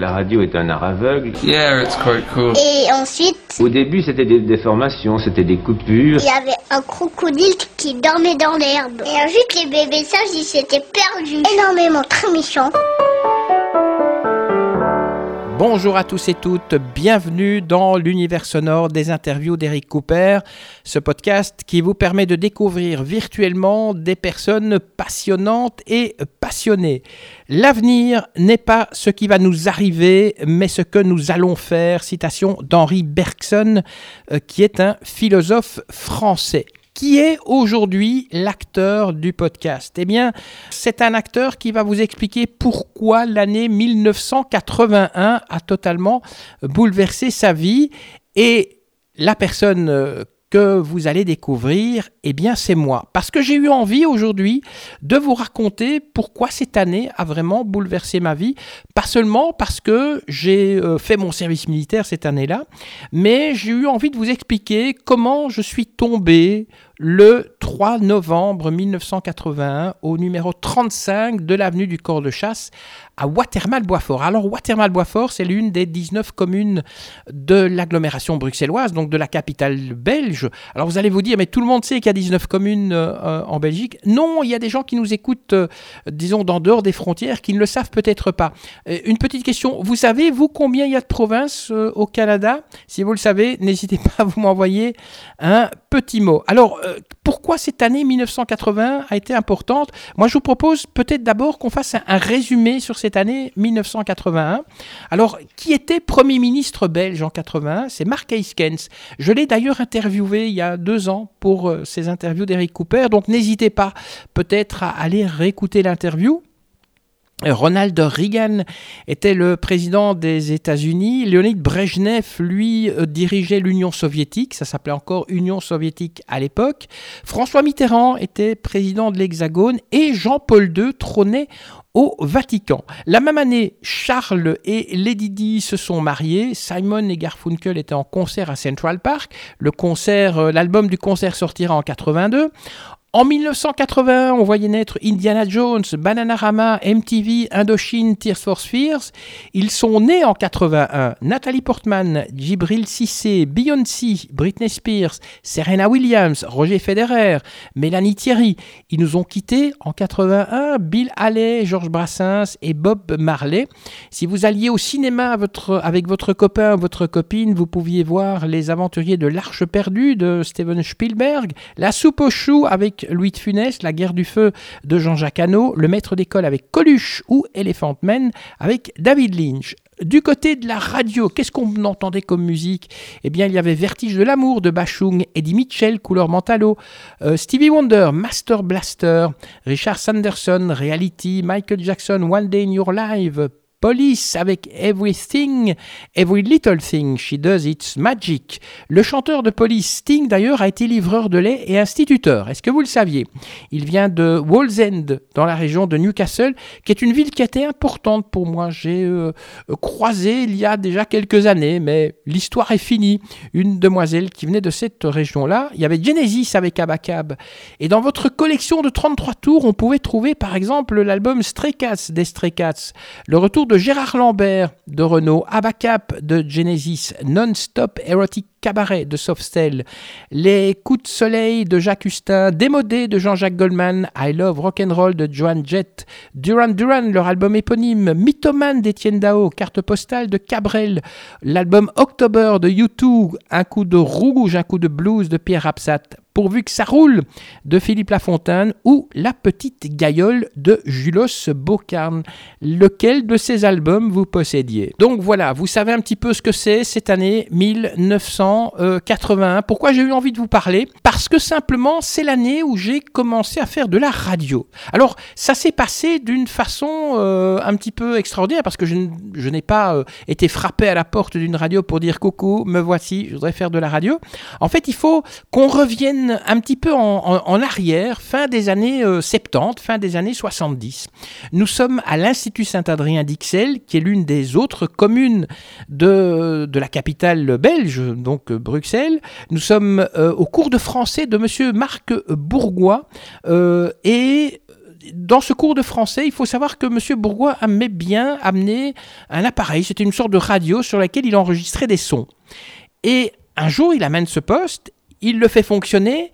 La radio est un art aveugle. Yeah, it's quite cool. Et ensuite, Au début, c'était des déformations, c'était des coupures. il y avait un crocodile qui dormait dans l'herbe. Et ensuite, les bébés sages, ils s'étaient perdus. Énormément, très méchants. Bonjour à tous et toutes, bienvenue dans l'univers sonore des interviews d'Eric Cooper, ce podcast qui vous permet de découvrir virtuellement des personnes passionnantes et passionnées. L'avenir n'est pas ce qui va nous arriver, mais ce que nous allons faire, citation d'Henri Bergson, euh, qui est un philosophe français. Qui est aujourd'hui l'acteur du podcast? Eh bien, c'est un acteur qui va vous expliquer pourquoi l'année 1981 a totalement bouleversé sa vie. Et la personne euh, que vous allez découvrir, eh bien c'est moi. Parce que j'ai eu envie aujourd'hui de vous raconter pourquoi cette année a vraiment bouleversé ma vie. Pas seulement parce que j'ai euh, fait mon service militaire cette année-là, mais j'ai eu envie de vous expliquer comment je suis tombé le 3 novembre 1981 au numéro 35 de l'avenue du Corps de Chasse à Watermal-Boisfort. Alors Watermal-Boisfort, c'est l'une des 19 communes de l'agglomération bruxelloise, donc de la capitale belge. Alors vous allez vous dire, mais tout le monde sait qu'il y a 19 communes euh, en Belgique. Non, il y a des gens qui nous écoutent, euh, disons, d'en dehors des frontières, qui ne le savent peut-être pas. Euh, une petite question, vous savez, vous, combien il y a de provinces au Canada? Si vous le savez, n'hésitez pas à vous m'envoyer un petit mot. Alors, euh, pourquoi cette année 1980 a été importante? Moi, je vous propose peut-être d'abord qu'on fasse un, un résumé sur cette année 1981. Alors, qui était Premier ministre belge en 81 C'est Mark Heiskens. Je l'ai d'ailleurs interviewé il y a deux ans pour euh, ces interviews d'Eric Cooper, donc n'hésitez pas peut-être à aller réécouter l'interview. Ronald Reagan était le président des États-Unis. Leonid Brejnev, lui, euh, dirigeait l'Union soviétique. Ça s'appelait encore Union soviétique à l'époque. François Mitterrand était président de l'Hexagone et Jean-Paul II trônait au Vatican. La même année, Charles et Lady Di se sont mariés. Simon et Garfunkel étaient en concert à Central Park. Le concert, euh, l'album du concert sortira en 82. En 1981, on voyait naître Indiana Jones, Bananarama, MTV, Indochine, Tears for Fears. Ils sont nés en 81. Nathalie Portman, Djibril Cissé, Beyoncé, Britney Spears, Serena Williams, Roger Federer, Mélanie Thierry. Ils nous ont quittés en 81. Bill Haley, Georges Brassens et Bob Marley. Si vous alliez au cinéma avec votre copain ou votre copine, vous pouviez voir Les Aventuriers de l'Arche perdue de Steven Spielberg, La soupe aux choux avec Louis de Funès, La guerre du feu de Jean-Jacques Hano, Le maître d'école avec Coluche ou Elephant Man avec David Lynch. Du côté de la radio, qu'est-ce qu'on entendait comme musique? Eh bien, il y avait Vertige de l'amour de Bachung, Eddie Mitchell, Couleur Mentalo, euh, Stevie Wonder, Master Blaster, Richard Sanderson, Reality, Michael Jackson, One Day in Your Life, Police avec Everything, Every Little Thing, She Does It's Magic. Le chanteur de Police, Sting d'ailleurs, a été livreur de lait et instituteur. Est-ce que vous le saviez? Il vient de Wallsend, dans la région de Newcastle, qui est une ville qui a été importante pour moi. J'ai euh, croisé il y a déjà quelques années, mais l'histoire est finie. Une demoiselle qui venait de cette région-là. Il y avait Genesis avec Abacab. Et dans votre collection de 33 tours, on pouvait trouver par exemple l'album Stray Cats des Stray Cats, le retour de Gérard Lambert de Renault, Abacap de Genesis, Non-Stop Erotic Cabaret de Softstel, Les Coups de Soleil de Jacques Hustin, Démodé de Jean-Jacques Goldman, I Love Rock'n'Roll de Joan Jett, Duran Duran, leur album éponyme, Mythoman d'Étienne Dao, Carte postale de Cabrel, l'album October de U2, Un coup de rouge, un coup de blues de Pierre Rapsat, Pourvu que ça roule de Philippe Lafontaine ou La petite gaïole de Julos Bocarn. Lequel de ces albums vous possédiez? Donc voilà, vous savez un petit peu ce que c'est cette année 1981. Pourquoi j'ai eu envie de vous parler? Parce que simplement c'est l'année où j'ai commencé à faire de la radio. Alors ça s'est passé d'une façon euh, un petit peu extraordinaire parce que je, n'ai pas euh, été frappé à la porte d'une radio pour dire coucou, me voici, je voudrais faire de la radio. En fait, il faut qu'on revienne un petit peu en, arrière, fin des années euh, 70, fin des années 70. Nous sommes à l'Institut Saint-Adrien d'Ixelles, qui est l'une des autres communes de, de la capitale belge, donc euh, Bruxelles. Nous sommes euh, au cours de français de monsieur Marc Bourgois euh, et dans ce cours de français, il faut savoir que M. Bourgois aimait bien amener un appareil, c'était une sorte de radio sur laquelle il enregistrait des sons. Et un jour, il amène ce poste, il le fait fonctionner,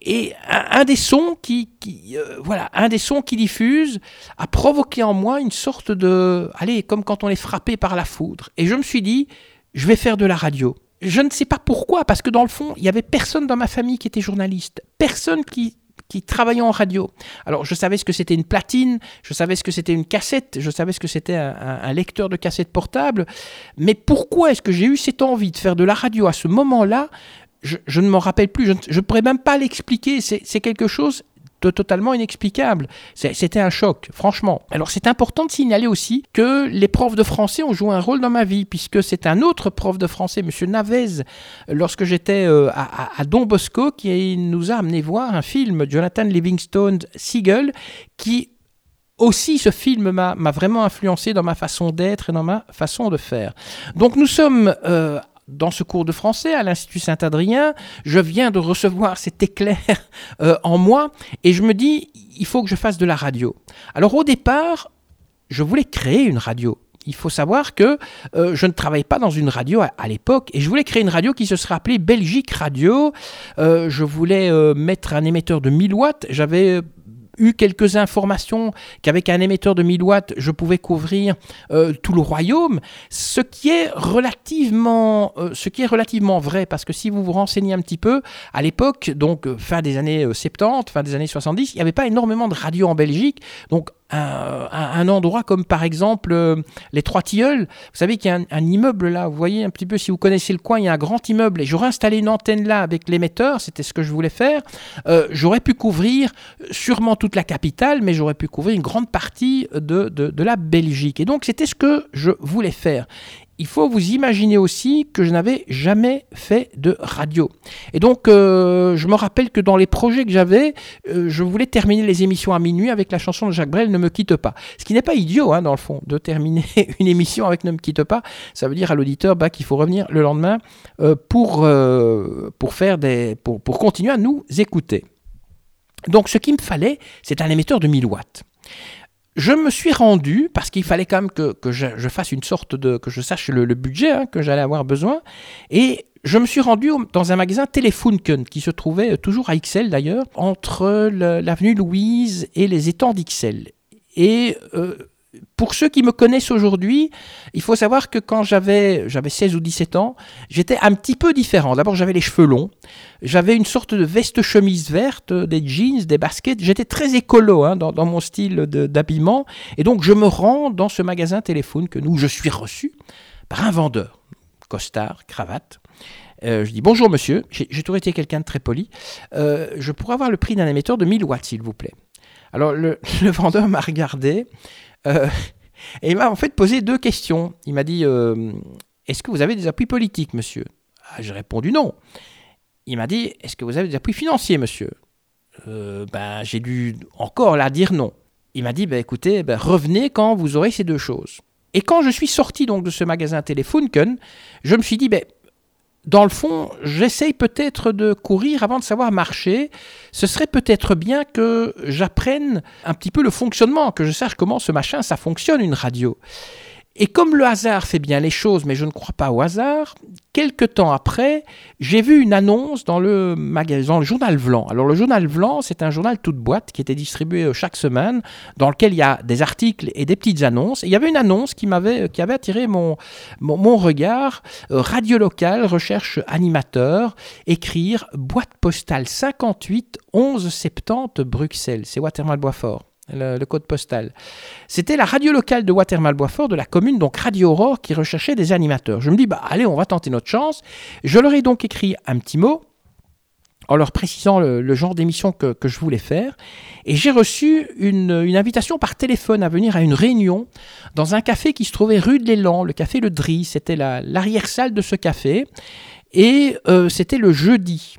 et un, des sons qui, euh, voilà, un des sons qui diffuse a provoqué en moi une sorte de, allez, comme quand on est frappé par la foudre. Et je me suis dit, je vais faire de la radio. Je ne sais pas pourquoi, parce que dans le fond, il y avait personne dans ma famille qui était journaliste, personne qui qui travaillait en radio. Alors je savais ce que c'était une platine, je savais ce que c'était une cassette, je savais ce que c'était un, lecteur de cassette portable, mais pourquoi est-ce que j'ai eu cette envie de faire de la radio à ce moment-là je, ne m'en rappelle plus, je ne pourrais même pas l'expliquer, c'est quelque chose de totalement inexplicable. C'était un choc, franchement. Alors c'est important de signaler aussi que les profs de français ont joué un rôle dans ma vie, puisque c'est un autre prof de français, M. Navez, lorsque j'étais euh, à, Don Bosco, qui nous a amené voir un film, Jonathan Livingstone Seagull, qui aussi ce film m'a vraiment influencé dans ma façon d'être et dans ma façon de faire. Donc nous sommes euh, dans ce cours de français à l'Institut Saint-Adrien, je viens de recevoir cet éclair euh, en moi et je me dis, il faut que je fasse de la radio. Alors au départ, je voulais créer une radio. Il faut savoir que euh, je ne travaillais pas dans une radio à, l'époque et je voulais créer une radio qui se serait appelée Belgique Radio. Euh, je voulais mettre un émetteur de 1000 watts. J'avais eu quelques informations qu'avec un émetteur de 1000 watts, je pouvais couvrir euh, tout le royaume, ce qui est relativement, euh, ce qui est relativement vrai, parce que si vous vous renseignez un petit peu, à l'époque, donc euh, fin des années 70, fin des années 70, il n'y avait pas énormément de radios en Belgique, donc un, endroit comme par exemple euh, les Trois Tilleuls. Vous savez qu'il y a un, immeuble là, vous voyez un petit peu, si vous connaissez le coin, il y a un grand immeuble et j'aurais installé une antenne là avec l'émetteur, c'était ce que je voulais faire. Euh, j'aurais pu couvrir sûrement toute la capitale, mais j'aurais pu couvrir une grande partie de, de, de la Belgique. Et donc c'était ce que je voulais faire il faut vous imaginer aussi que je n'avais jamais fait de radio. Et donc, euh, je me rappelle que dans les projets que j'avais, euh, je voulais terminer les émissions à minuit avec la chanson de Jacques Brel, Ne me quitte pas. Ce qui n'est pas idiot, hein, dans le fond, de terminer une émission avec Ne me quitte pas. Ça veut dire à l'auditeur bah, qu'il faut revenir le lendemain euh, pour, pour, faire des, pour, pour continuer à nous écouter. Donc, ce qu'il me fallait, c'est un émetteur de 1000 watts je me suis rendu, parce qu'il fallait quand même que, je, fasse une sorte de. que je sache le, budget hein, que j'allais avoir besoin. Et je me suis rendu dans un magasin Telefunken, qui se trouvait toujours à Ixelles d'ailleurs, entre l'avenue Louise et les étangs d'Ixelles. Et euh, pour ceux qui me connaissent aujourd'hui, il faut savoir que quand j'avais, j'avais 16 ou 17 ans, j'étais un petit peu différent. D'abord, j'avais les cheveux longs, j'avais une sorte de veste chemise verte, des jeans, des baskets. J'étais très écolo hein, dans, mon style d'habillement. Et donc, je me rends dans ce magasin téléphone que nous, je suis reçu par un vendeur, costard, cravate. Euh, je dis bonjour monsieur, j'ai toujours été quelqu'un de très poli. Euh, je pourrais avoir le prix d'un émetteur de 1000 watts, s'il vous plaît. Alors le, vendeur m'a regardé, et il m'a en fait posé deux questions. Il m'a dit euh, Est-ce que vous avez des appuis politiques, monsieur? Ah, J'ai répondu non. Il m'a dit Est-ce que vous avez des appuis financiers, monsieur? Euh, ben, J'ai dû encore là dire non. Il m'a dit ben, Écoutez, ben, revenez quand vous aurez ces deux choses. Et quand je suis sorti donc de ce magasin Telefunken, je me suis dit ben, dans le fond, j'essaye peut-être de courir avant de savoir marcher. Ce serait peut-être bien que j'apprenne un petit peu le fonctionnement, que je sache comment ce machin, ça fonctionne une radio. Et comme le hasard fait bien les choses, mais je ne crois pas au hasard, quelques temps après, j'ai vu une annonce dans le le journal Vlan. Alors le journal Vlan, c'est un journal toute boîte qui était distribué euh, chaque semaine, dans lequel il y a des articles et des petites annonces. Et il y avait une annonce qui m'avait, euh, avait attiré mon, mon, regard. Euh, radio locale, recherche animateur, écrire boîte postale 58 11 70 Bruxelles. C'est Watermal Boisfort le, code postal. C'était la radio locale de Watermal-Boisfort, de la commune, donc Radio Aurore, qui recherchait des animateurs. Je me dis, bah allez, on va tenter notre chance. Je leur ai donc écrit un petit mot en leur précisant le, genre d'émission que, je voulais faire. Et j'ai reçu une, invitation par téléphone à venir à une réunion dans un café qui se trouvait rue de l'Élan, le café Le Dry. C'était l'arrière-salle de ce café. Et euh, c'était le jeudi.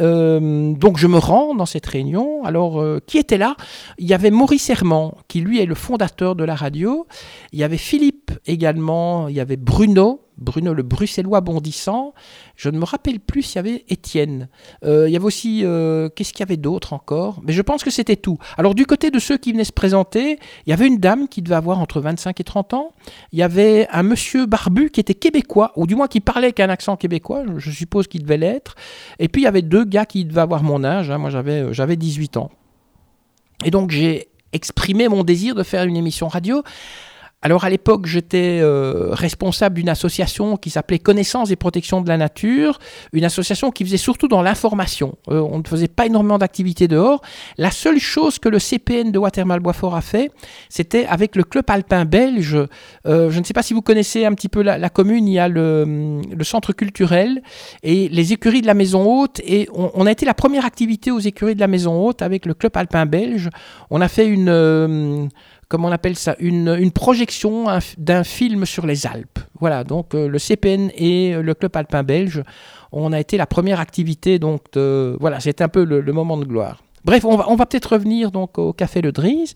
Euh, donc je me rends dans cette réunion. Alors, euh, qui était là? Il y avait Maurice Herman, qui lui est le fondateur de la radio. Il y avait Philippe également. Il y avait Bruno, Bruno le Bruxellois bondissant. Je ne me rappelle plus s'il y avait Étienne. Euh, il y avait aussi, euh, qu'est-ce qu'il y avait d'autre encore? Mais je pense que c'était tout. Alors du côté de ceux qui venaient se présenter, il y avait une dame qui devait avoir entre 25 et 30 ans. Il y avait un monsieur barbu qui était québécois, ou du moins qui parlait avec un accent québécois, je suppose qu'il devait l'être. Et puis il y avait deux gars qui devaient avoir mon âge. Hein. Moi j'avais, j'avais 18 ans. Et donc j'ai exprimé mon désir de faire une émission radio alors à l'époque, j'étais euh, responsable d'une association qui s'appelait Connaissance et Protection de la Nature, une association qui faisait surtout dans l'information. Euh, on ne faisait pas énormément d'activités dehors. La seule chose que le CPN de Watermal-Boisfort a fait, c'était avec le club alpin belge. Euh, je ne sais pas si vous connaissez un petit peu la, commune, il y a le, centre culturel et les écuries de la Maison Haute. Et on, on, a été la première activité aux écuries de la Maison Haute avec le club alpin belge. On a fait une comment on appelle ça, une, projection d'un film sur les Alpes. Voilà, donc euh, le CPN et le club alpin belge, on a été la première activité, donc voilà, c'est un peu le, moment de gloire. Bref, on va, on va peut-être revenir donc au Café Le Drise.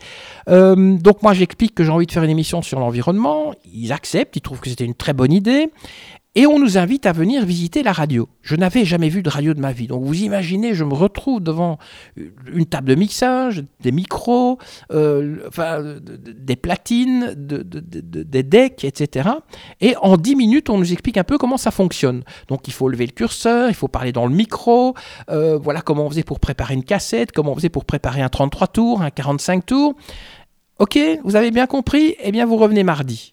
Euh, donc moi j'explique que j'ai envie de faire une émission sur l'environnement. Ils acceptent, ils trouvent que c'était une très bonne idée. Et on nous invite à venir visiter la radio. Je n'avais jamais vu de radio de ma vie. Donc vous imaginez, je me retrouve devant une table de mixage, des micros, euh, enfin, des platines, des decks, etc. Et en 10 minutes, on nous explique un peu comment ça fonctionne. Donc il faut lever le curseur, il faut parler dans le micro, euh, voilà comment on faisait pour préparer une cassette, comment on faisait pour préparer un 33 tours, un 45 tours. Ok, vous avez bien compris? Eh bien, vous revenez mardi.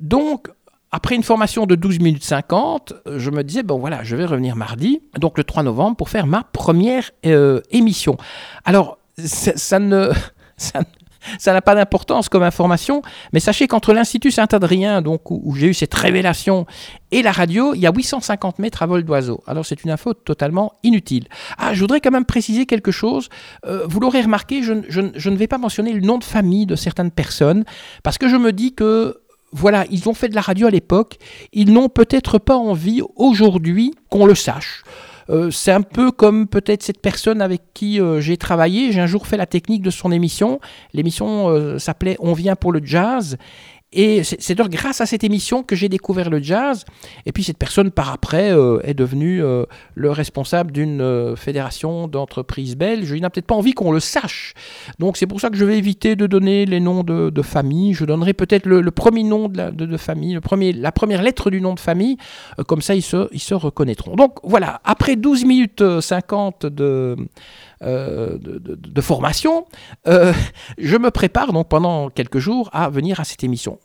Donc, après une formation de 12 minutes 50, je me disais, bon voilà, je vais revenir mardi, donc le 3 novembre, pour faire ma première euh, émission. Alors, ça, ne... Ça, n'a pas d'importance comme information, mais sachez qu'entre l'Institut Saint-Adrien, donc où, j'ai eu cette révélation, et la radio, il y a 850 mètres à vol d'oiseau. Alors c'est une info totalement inutile. Ah, je voudrais quand même préciser quelque chose. Euh, vous l'aurez remarqué, je, je, ne vais pas mentionner le nom de famille de certaines personnes, parce que je me dis que voilà, ils ont fait de la radio à l'époque, ils n'ont peut-être pas envie aujourd'hui qu'on le sache. Euh, c'est un peu comme peut-être cette personne avec qui euh, j'ai travaillé. J'ai un jour fait la technique de son émission. L'émission euh, s'appelait On vient pour le jazz. Et c'est grâce à cette émission que j'ai découvert le jazz. Et puis cette personne, par après, euh, est devenue euh, le responsable d'une euh, fédération d'entreprises belges. Il n'a peut-être pas envie qu'on le sache. Donc c'est pour ça que je vais éviter de donner les noms de, famille. Je donnerai peut-être le, premier nom de, de, famille, la première lettre du nom de famille. comme ça, ils se reconnaîtront. Donc voilà, après 12 minutes 50 de... de, formation, je me prépare donc pendant quelques jours à venir à cette émission.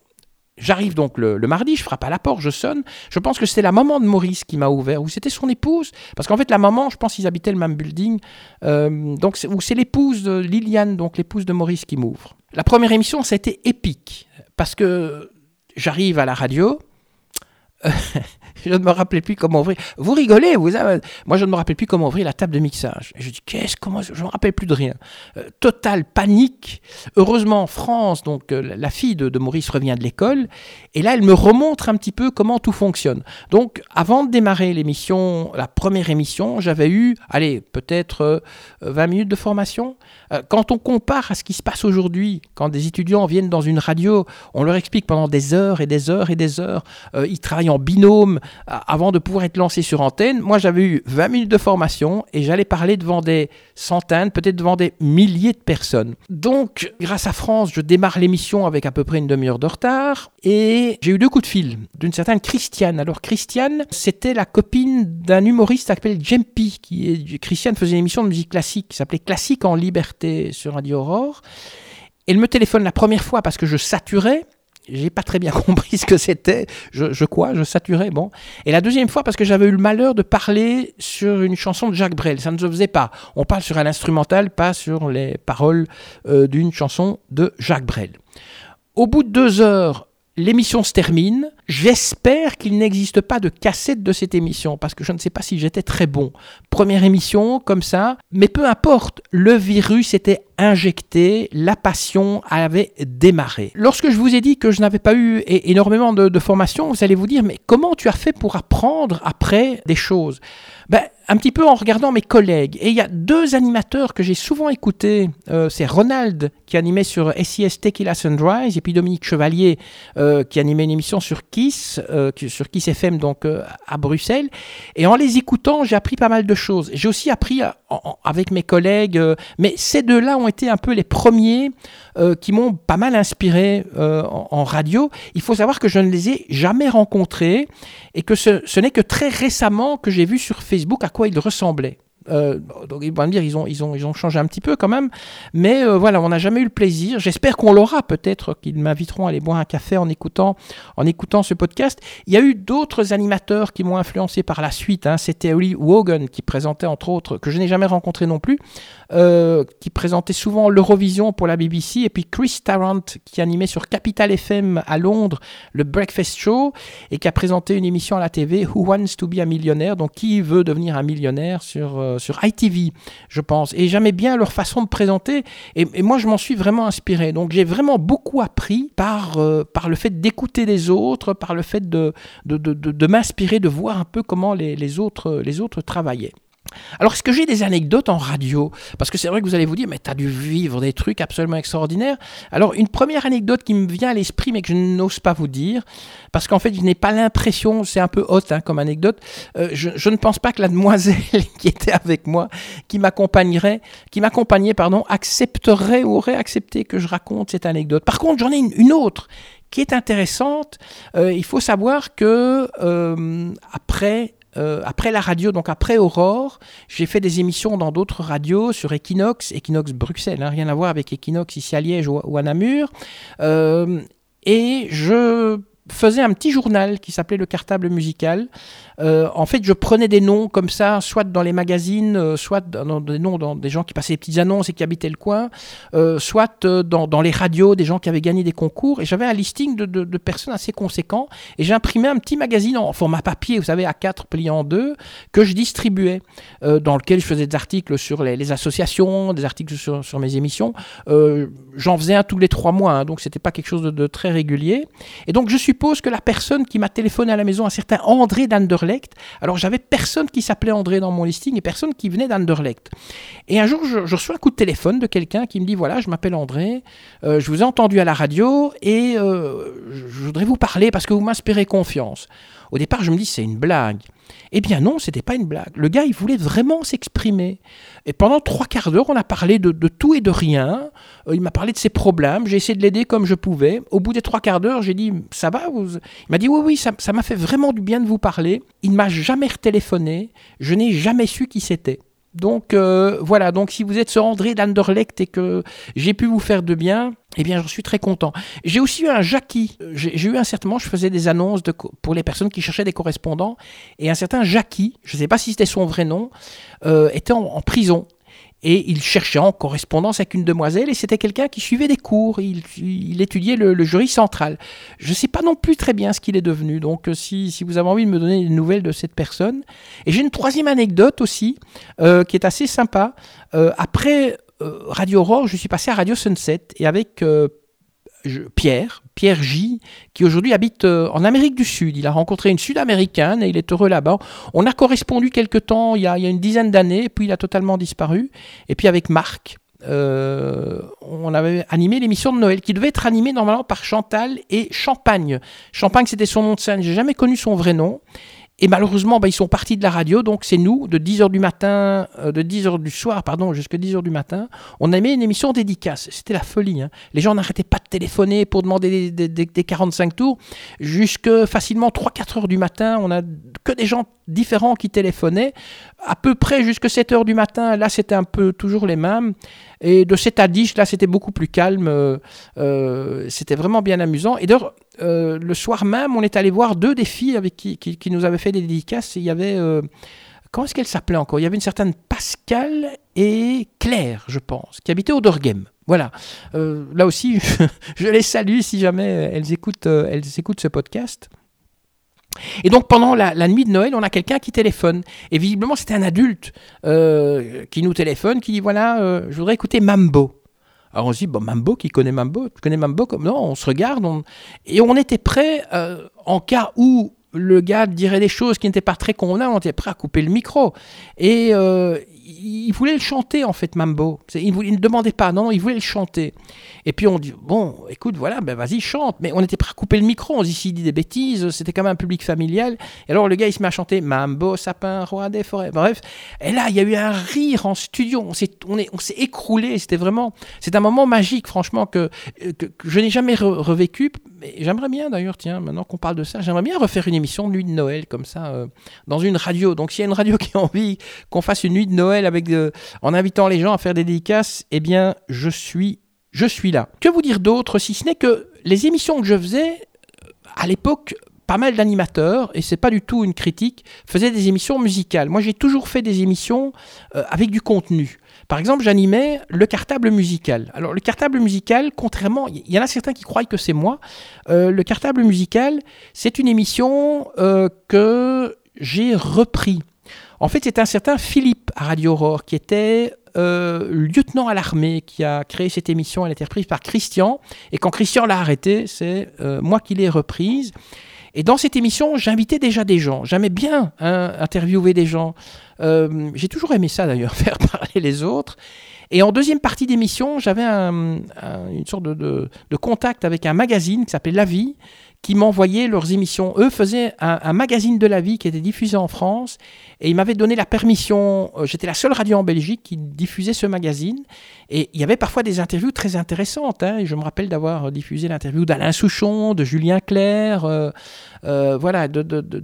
J'arrive donc le, mardi, je frappe à la porte, je sonne. Je pense que c'était la maman de Maurice qui m'a ouvert, ou c'était son épouse. Parce qu'en fait, la maman, je pense qu'ils habitaient le même building. Euh, donc, ou c'est l'épouse de Liliane, donc l'épouse de Maurice qui m'ouvre. La première émission, ça a été épique. Parce que j'arrive à la radio. je ne me rappelais plus comment ouvrir. Vous rigolez, vous moi je ne me rappelle plus comment ouvrir la table de mixage. Et je dis qu'est-ce comment je ne me rappelle plus de rien. Euh, totale panique. Heureusement en France, donc euh, la fille de, Maurice revient de l'école et là elle me remontre un petit peu comment tout fonctionne. Donc avant de démarrer l'émission, la première émission, j'avais eu, allez peut-être 20 euh, minutes de formation. quand on compare à ce qui se passe aujourd'hui, quand des étudiants viennent dans une radio, on leur explique pendant des heures et des heures et des heures, ils travaillent en binôme, avant de pouvoir être lancé sur antenne, moi j'avais eu 20 minutes de formation et j'allais parler devant des centaines, peut-être devant des milliers de personnes. Donc, grâce à France, je démarre l'émission avec à peu près une demi-heure de retard et j'ai eu deux coups de fil d'une certaine Christiane. Alors, Christiane, c'était la copine d'un humoriste appelé Jempi, qui est, Christiane faisait une émission de musique classique qui s'appelait Classique en liberté sur Radio Aurore. Elle me téléphone la première fois parce que je saturais j'ai pas très bien compris ce que c'était. Je, je quoi Je saturais, bon. Et la deuxième fois, parce que j'avais eu le malheur de parler sur une chanson de Jacques Brel. Ça ne se faisait pas. On parle sur un instrumental, pas sur les paroles euh, d'une chanson de Jacques Brel. Au bout de deux heures, l'émission se termine. J'espère qu'il n'existe pas de cassette de cette émission, parce que je ne sais pas si j'étais très bon. Première émission, comme ça. Mais peu importe, le virus était injecté, la passion avait démarré. Lorsque je vous ai dit que je n'avais pas eu énormément de, de formation, vous allez vous dire, mais comment tu as fait pour apprendre après des choses? Ben, un petit peu en regardant mes collègues. Et il y a deux animateurs que j'ai souvent écoutés. Euh, c'est Ronald qui animait sur SIS Tequila Sunrise et puis Dominique Chevalier euh, qui animait une émission sur Kiss, euh, sur Kiss FM donc à Bruxelles. Et en les écoutant, j'ai appris pas mal de choses. J'ai aussi appris avec mes collègues, mais ces deux-là ont été un peu les premiers qui m'ont pas mal inspiré en, en, radio. Il faut savoir que je ne les ai jamais rencontrés et que ce, ce n'est que très récemment que j'ai vu sur Facebook à quoi ils ressemblaient. Euh, donc ils vont me dire ils ont, ils, ont, ils ont changé un petit peu quand même, mais euh, voilà, on n'a jamais eu le plaisir. J'espère qu'on l'aura peut-être, qu'ils m'inviteront à aller boire un café en écoutant, en écoutant ce podcast. Il y a eu d'autres animateurs qui m'ont influencé par la suite. Hein. C'était Oli Wogan qui présentait entre autres, que je n'ai jamais rencontré non plus, euh, qui présentait souvent l'Eurovision pour la BBC, et puis Chris Tarrant qui animait sur Capital FM à Londres le Breakfast Show et qui a présenté une émission à la TV Who Wants to be a Millionaire, donc qui veut devenir un millionnaire sur, sur ITV, je pense. Et j'aimais bien leur façon de présenter, et, moi je m'en suis vraiment inspiré. Donc j'ai vraiment beaucoup appris par, euh, par le fait d'écouter les autres, par le fait de, de, de, de m'inspirer, de voir un peu comment les, les, autres, les autres travaillaient. Alors, est-ce que j'ai des anecdotes en radio? Parce que c'est vrai que vous allez vous dire, mais tu as dû vivre des trucs absolument extraordinaires. Alors, une première anecdote qui me vient à l'esprit, mais que je n'ose pas vous dire, parce qu'en fait, je n'ai pas l'impression, c'est un peu haute hein, comme anecdote, euh, je, ne pense pas que la demoiselle qui était avec moi, qui m'accompagnerait, qui m'accompagnait, pardon, accepterait ou aurait accepté que je raconte cette anecdote. Par contre, j'en ai une, autre qui est intéressante. Euh, il faut savoir que euh, après euh, après la radio, donc après Aurore, j'ai fait des émissions dans d'autres radios sur Equinox, Equinox Bruxelles, hein, rien à voir avec Equinox ici à Liège ou, à Namur. Euh, et je faisais un petit journal qui s'appelait le cartable musical. Euh, en fait, je prenais des noms comme ça, soit dans les magazines, euh, soit dans des noms dans des gens qui passaient des petites annonces et qui habitaient le coin, euh, soit dans, les radios, des gens qui avaient gagné des concours. Et j'avais un listing de, personnes assez conséquent. Et j'imprimais un petit magazine en format papier, vous savez, à 4 pliés en deux, que je distribuais, dans lequel je faisais des articles sur les, associations, des articles sur, sur mes émissions. J'en faisais un tous les trois mois, hein, donc c'était pas quelque chose de, de très régulier. Et donc je suis suppose que la personne qui m'a téléphoné à la maison, un certain André d'Anderlecht, alors j'avais personne qui s'appelait André dans mon listing et personne qui venait d'Anderlecht. Et un jour, je, reçois un coup de téléphone de quelqu'un qui me dit voilà, je m'appelle André, euh, je vous ai entendu à la radio et euh, je voudrais vous parler parce que vous m'inspirez confiance. Au départ, je me dis c'est une blague. Eh bien non, c'était pas une blague. Le gars, il voulait vraiment s'exprimer. Et pendant trois quarts d'heure, on a parlé de, tout et de rien. Euh, il m'a parlé de ses problèmes. J'ai essayé de l'aider comme je pouvais. Au bout des trois quarts d'heure, j'ai dit ça va Il m'a dit oui oui, ça m'a fait vraiment du bien de vous parler. Il ne m'a jamais retéléphoné. Je n'ai jamais su qui c'était. Donc euh, voilà, donc si vous êtes sur André d'Anderlecht et que j'ai pu vous faire de bien, eh bien je suis très content. J'ai aussi eu un Jackie. J'ai eu un certain moment, je faisais des annonces pour les personnes qui cherchaient des correspondants, et un certain Jackie, je ne sais pas si c'était son vrai nom, euh, était en prison et il cherchait en correspondance avec une demoiselle et c'était quelqu'un qui suivait des cours, il, étudiait le, jury central. Je ne sais pas non plus très bien ce qu'il est devenu, donc euh, si, si, vous avez envie de me donner des nouvelles de cette personne. Et j'ai une troisième anecdote aussi euh, qui est assez sympa. Euh, après Radio Aurore, je suis passé à Radio Sunset et avec Pierre, Pierre J, qui aujourd'hui habite euh, en Amérique du Sud. Il a rencontré une Sud-Américaine et il est heureux là-bas. On a correspondu quelque temps, il y a, une dizaine d'années, puis il a totalement disparu. Et puis avec Marc, euh, on avait animé l'émission de Noël qui devait être animée normalement par Chantal et Champagne. Champagne, c'était son nom de scène. J'ai jamais connu son vrai nom. Et malheureusement, bah, ils sont partis de la radio, donc c'est nous, de 10h du matin, euh, de 10h du soir, pardon, jusqu'à 10h du matin, on a mis une émission dédicace. C'était la folie. Hein. Les gens n'arrêtaient pas de téléphoner pour demander des, des, des 45 tours. Jusque facilement 3-4 heures du matin, on a que des gens différents qui téléphonaient. À peu près jusque 7 heures du matin, là c'était un peu toujours les mêmes. Et de 7 à 10, là c'était beaucoup plus calme. Euh, euh, c'était vraiment bien amusant. Et d'ailleurs, euh, le soir même, on est allé voir deux des filles avec qui, qui, nous avaient fait des dédicaces. Il y avait. Comment est-ce qu'elle s'appelait encore? Il y avait une certaine Pascal et Claire, je pense, qui habitaient au Dorghem. Voilà. Là aussi, je, les salue si jamais elles écoutent, elles écoutent ce podcast. Et donc pendant la, nuit de Noël, on a quelqu'un qui téléphone. Et visiblement, c'était un adulte qui nous téléphone, qui dit voilà, je voudrais écouter Mambo. Alors on se dit, bon, Mambo, qui connaît Mambo Tu connais Mambo Non, on se regarde. Et on était prêt, euh, en cas où le gars dirait des choses qui n'étaient pas très convenables, on était prêt à couper le micro. Et euh, il voulait le chanter en fait, Mambo. Il, ne demandait pas, non, il voulait le chanter. Et puis on dit, bon, écoute, voilà, ben vas-y, chante. Mais on était prêt à couper le micro, on dit, s'il dit des bêtises, c'était quand même un public familial. Et alors le gars, il se met à chanter Mambo, sapin, roi des forêts. Bref. Et là, il y a eu un rire en studio. On s'est, on est, on s'est écroulé. C'était vraiment, c'est un moment magique, franchement, que, que, je n'ai jamais revécu. Mais j'aimerais bien d'ailleurs, tiens, maintenant qu'on parle de ça, j'aimerais bien refaire une émission de nuit de Noël comme ça, euh, dans une radio. Donc s'il y a une radio qui a envie qu'on fasse une nuit de Noël en invitant les gens à faire des dédicaces, eh bien, je suis, je suis là. Que vous dire d'autre, si ce n'est que les émissions que je faisais, euh, à l'époque, pas mal d'animateurs, et c'est pas du tout une critique, faisaient des émissions musicales. Moi, j'ai toujours fait des émissions euh, avec du contenu. Par exemple, j'animais le cartable musical. Alors, le cartable musical, contrairement, il y en a certains qui croient que c'est moi. Euh, le cartable musical, c'est une émission que j'ai repris. En fait, c'est un certain Philippe à Radio Aurore qui était euh, lieutenant à l'armée qui a créé cette émission. Elle a été reprise par Christian. Et quand Christian l'a arrêtée, c'est euh, moi qui l'ai reprise. Et dans cette émission, j'invitais déjà des gens. J'aimais bien hein, interviewer des gens. Euh, j'ai toujours aimé ça d'ailleurs, faire parler les autres. Et en deuxième partie d'émission, j'avais une sorte de, de, contact avec un magazine qui s'appelait La Vie, qui m'envoyaient leurs émissions. Eux faisaient un, magazine de la vie qui était diffusé en France et ils m'avaient donné la permission. Euh, j'étais la seule radio en Belgique qui diffusait ce magazine et il y avait parfois des interviews très intéressantes. Hein. je me rappelle d'avoir diffusé l'interview d'Alain Souchon, de Julien Clerc, euh, euh, voilà, de,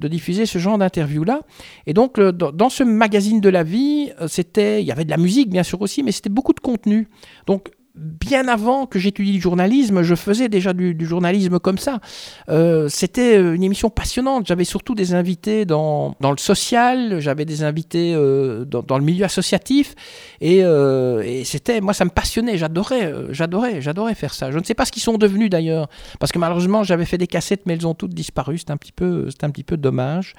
diffuser ce genre d'interview-là. Et donc, dans ce magazine de la vie, c'était, il y avait de la musique bien sûr aussi, mais c'était beaucoup de contenu. Donc, bien avant que j'étudie le journalisme, je faisais déjà du, journalisme comme ça. Euh, c'était une émission passionnante. J'avais surtout des invités dans, dans le social, j'avais des invités euh, dans, le milieu associatif, euh, et, c'était, moi, ça me passionnait. J'adorais, j'adorais, j'adorais faire ça. Je ne sais pas ce qu'ils sont devenus d'ailleurs, parce que malheureusement, j'avais fait des cassettes, mais elles ont toutes disparu. C'est un petit peu, c'est un petit peu dommage.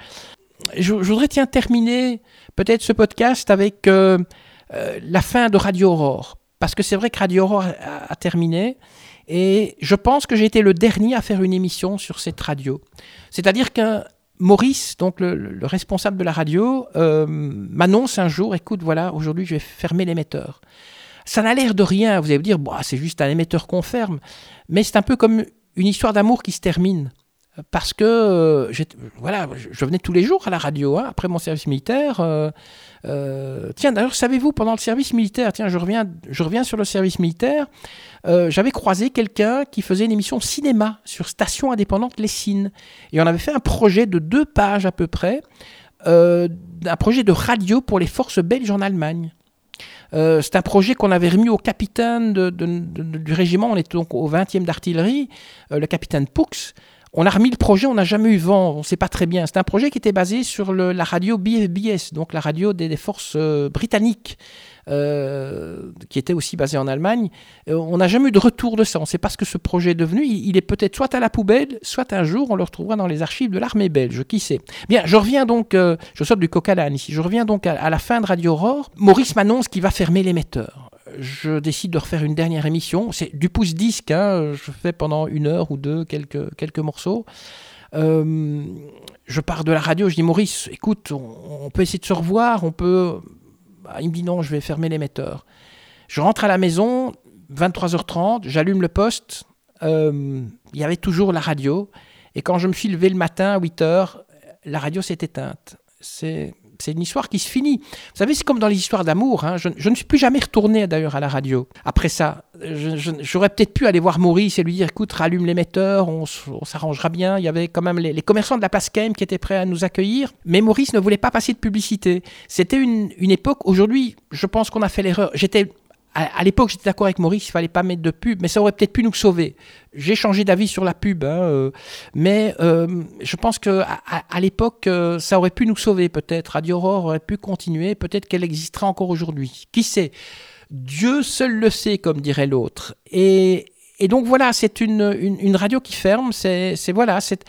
Je, je voudrais tiens terminer peut-être ce podcast avec la fin de Radio Aurore parce que c'est vrai que Radio Aurore a, terminé, et je pense que j'ai été le dernier à faire une émission sur cette radio. C'est-à-dire que Maurice, donc le, responsable de la radio, euh, m'annonce un jour, écoute, voilà, aujourd'hui je vais fermer l'émetteur. Ça n'a l'air de rien, vous allez vous dire, bah, c'est juste un émetteur qu'on ferme, mais c'est un peu comme une histoire d'amour qui se termine parce que euh, voilà, je venais tous les jours à la radio hein, après mon service militaire. Euh, euh, tiens, d'ailleurs, savez-vous, pendant le service militaire, tiens, je reviens, je reviens sur le service militaire, j'avais croisé quelqu'un qui faisait une émission cinéma sur Station Indépendante Lessines. Et on avait fait un projet de deux pages à peu près, un projet de radio pour les forces belges en Allemagne. c'est un projet qu'on avait remis au capitaine du régiment, on était donc au 20e d'artillerie, le capitaine Poux, on a remis le projet, on n'a jamais eu vent, on ne sait pas très bien. C'est un projet qui était basé sur la radio BFBS, donc la radio des, forces euh, britanniques, euh, qui était aussi basée en Allemagne. Euh, on n'a jamais eu de retour de ça, on ne sait pas ce que ce projet est devenu. Il, est peut-être soit à la poubelle, soit un jour on le retrouvera dans les archives de l'armée belge, qui sait. Bien, je reviens donc, je sors du coq à ici, je reviens donc à, à la fin de Radio Aurore. Maurice m'annonce qu'il va fermer l'émetteur je décide de refaire une dernière émission. C'est du pouce disque, hein. je fais pendant une heure ou deux quelques, quelques morceaux. Euh, je pars de la radio, je dis Maurice, écoute, on, peut essayer de se revoir, on peut. Bah, il me dit non, je vais fermer l'émetteur. Je rentre à la maison, 23h30, j'allume le poste, euh, il y avait toujours la radio, et quand je me suis levé le matin à 8h, la radio s'est éteinte. C'est c'est une histoire qui se finit. Vous savez, c'est comme dans les histoires d'amour. Hein. Je, ne suis plus jamais retourné d'ailleurs à la radio. Après ça, j'aurais peut-être pu aller voir Maurice et lui dire écoute, rallume l'émetteur, on, s'arrangera bien. Il y avait quand même les, commerçants de la place Kame qui étaient prêts à nous accueillir. Mais Maurice ne voulait pas passer de publicité. C'était une, une époque, aujourd'hui, je pense qu'on a fait l'erreur. J'étais à, l'époque, j'étais d'accord avec Maurice, il fallait pas mettre de pub, mais ça aurait peut-être pu nous sauver. J'ai changé d'avis sur la pub, hein, euh, mais euh, je pense que à, l'époque, euh, ça aurait pu nous sauver peut-être. Radio Aurore aurait pu continuer, peut-être qu'elle existera encore aujourd'hui. Qui sait? Dieu seul le sait, comme dirait l'autre. Et, donc voilà, c'est une, une, radio qui ferme. C'est voilà, c'est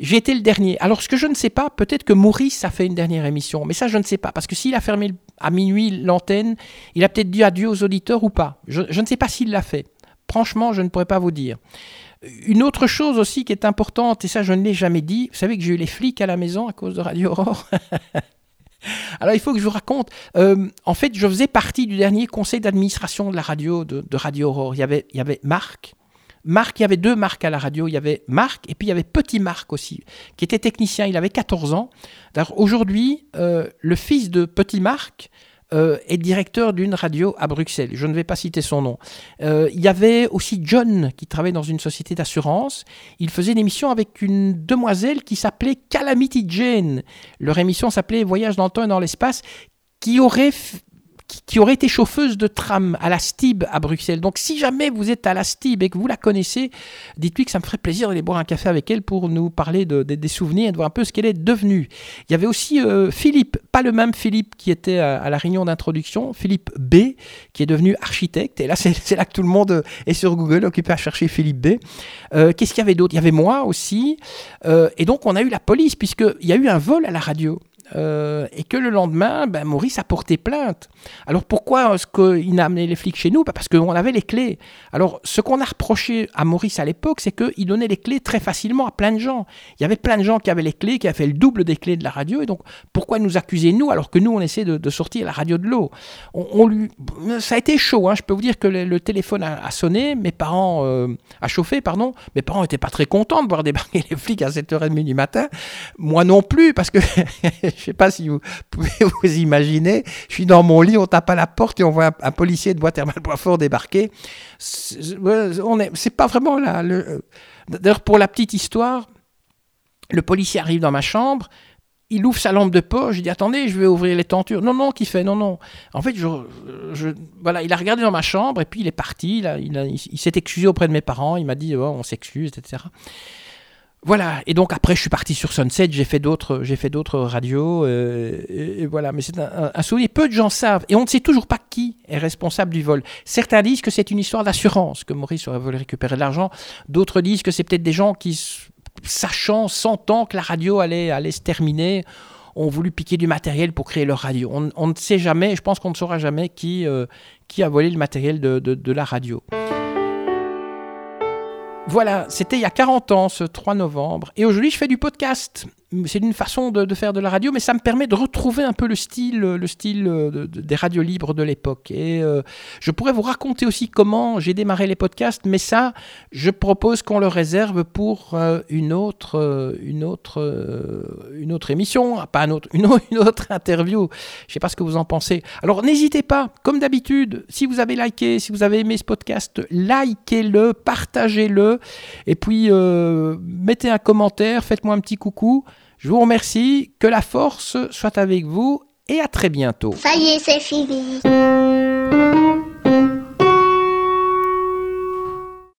j'ai été le dernier. Alors, ce que je ne sais pas, peut-être que Maurice a fait une dernière émission, mais ça, je ne sais pas, parce que s'il a fermé à minuit l'antenne, il a peut-être dit adieu aux auditeurs ou pas. Je, ne sais pas s'il l'a fait. Franchement, je ne pourrais pas vous dire. Une autre chose aussi qui est importante, et ça, je ne l'ai jamais dit, vous savez que j'ai eu les flics à la maison à cause de Radio Aurore Alors il faut que je vous raconte. Euh, en fait, je faisais partie du dernier conseil d'administration de la radio de, Radio Aurore. Il y avait, il y avait Marc, Marc, il y avait deux Marc à la radio. Il y avait Marc et puis il y avait Petit Marc aussi, qui était technicien. Il avait 14 ans. Aujourd'hui, euh, le fils de Petit Marc euh, est directeur d'une radio à Bruxelles. Je ne vais pas citer son nom. Euh, il y avait aussi John qui travaillait dans une société d'assurance. Il faisait une émission avec une demoiselle qui s'appelait Calamity Jane. Leur émission s'appelait Voyage dans le temps et dans l'espace qui aurait qui, aurait été chauffeuse de tram à la Stib à Bruxelles. Donc si jamais vous êtes à la Stib et que vous la connaissez, dites-lui que ça me ferait plaisir d'aller boire un café avec elle pour nous parler de, des souvenirs et de voir un peu ce qu'elle est devenue. Il y avait aussi euh, Philippe, pas le même Philippe qui était à, la réunion d'introduction, Philippe B, qui est devenu architecte. Et là, c'est là que tout le monde est sur Google occupé à chercher Philippe B. Euh, qu'est-ce qu'il y avait d'autre? Il y avait moi aussi. Euh, et donc on a eu la police, puisqu'il y a eu un vol à la radio. Euh, et que le lendemain, ben, Maurice a porté plainte. Alors pourquoi est-ce qu'il a amené les flics chez nous? Ben, Parce qu'on avait les clés. Alors ce qu'on a reproché à Maurice à l'époque, c'est qu'il donnait les clés très facilement à plein de gens. Il y avait plein de gens qui avaient les clés, qui avaient fait le double des clés de la radio, et donc pourquoi nous accuser nous alors que nous on essaie de, sortir la radio de l'eau? On, lui... Ça a été chaud, hein. je peux vous dire que le, téléphone a, sonné, mes parents, euh, a chauffé, pardon, mes parents n'étaient pas très contents de voir débarquer les flics à 7h30 du matin, moi non plus, parce que je sais pas si vous pouvez vous imaginer, je suis dans mon lit, on tape à la porte et on voit un, policier de bois thermal fort débarquer. C'est pas vraiment là. Euh, d'ailleurs, pour la petite histoire, le policier arrive dans ma chambre, il ouvre sa lampe de poche, je dis attendez, je vais ouvrir les tentures. Non, non, qui fait? Non, non. En fait, voilà, il a regardé dans ma chambre et puis il est parti. il, il, s'est excusé auprès de mes parents. Il m'a dit oh, on s'excuse, etc. Voilà, et donc après je suis parti sur Sunset, j'ai fait d'autres, j'ai fait d'autres radios, euh, et, voilà. Mais c'est un, souvenir. Peu de gens savent, et on ne sait toujours pas qui est responsable du vol. Certains disent que c'est une histoire d'assurance, que Maurice aurait voulu récupérer de l'argent. D'autres disent que c'est peut-être des gens qui, sachant, sentant que la radio allait, allait se terminer, ont voulu piquer du matériel pour créer leur radio. On, ne sait jamais, je pense qu'on ne saura jamais qui, euh, qui a volé le matériel de, de la radio. Voilà, c'était il y a 40 ans, ce 3 novembre. Et aujourd'hui, je fais du podcast c'est une façon de, faire de la radio, mais ça me permet de retrouver un peu le style, le style euh, des radios libres de l'époque. Et euh, je pourrais vous raconter aussi comment j'ai démarré les podcasts, mais ça, je propose qu'on le réserve pour euh, une autre, une autre, une autre émission, ah, pas une autre, une, autre interview. Je ne sais pas ce que vous en pensez. Alors n'hésitez pas, comme d'habitude, si vous avez liké, si vous avez aimé ce podcast, likez-le, partagez-le, et puis mettez un commentaire, faites-moi un petit coucou. Je vous remercie, que la force soit avec vous et à très bientôt. Ça y est, c'est fini.